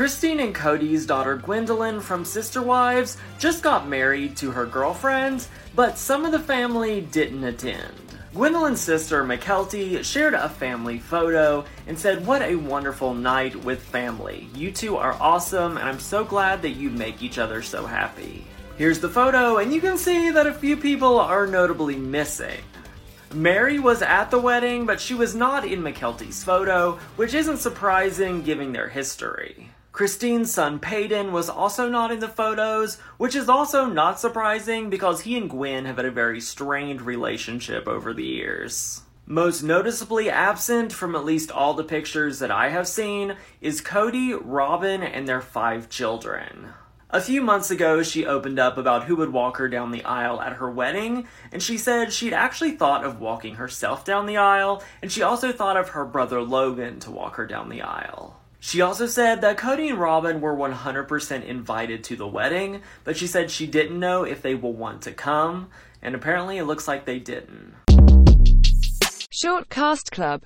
Christine and Kody's daughter Gwendlyn from Sister Wives just got married to her girlfriend, but some of the family didn't attend. Gwendlyn's sister, Mykelti, shared a family photo and said, What a wonderful night with family. You two are awesome, and I'm so glad that you make each other so happy. Here's the photo, and you can see that a few people are notably missing. Meri was at the wedding, but she was not in Mykelti's photo, which isn't surprising given their history. Christine's son Paedon was also not in the photos, which is also not surprising because he and Gwen have had a very strained relationship over the years. Most noticeably absent from at least all the pictures that I have seen is Kody, Robyn, and their five children. A few months ago, she opened up about who would walk her down the aisle at her wedding, and she said she'd actually thought of walking herself down the aisle, and she also thought of her brother Logan to walk her down the aisle. She also said that Kody and Robyn were 100% invited to the wedding, but she said she didn't know if they will want to come, and apparently it looks like they didn't. Short Cast Club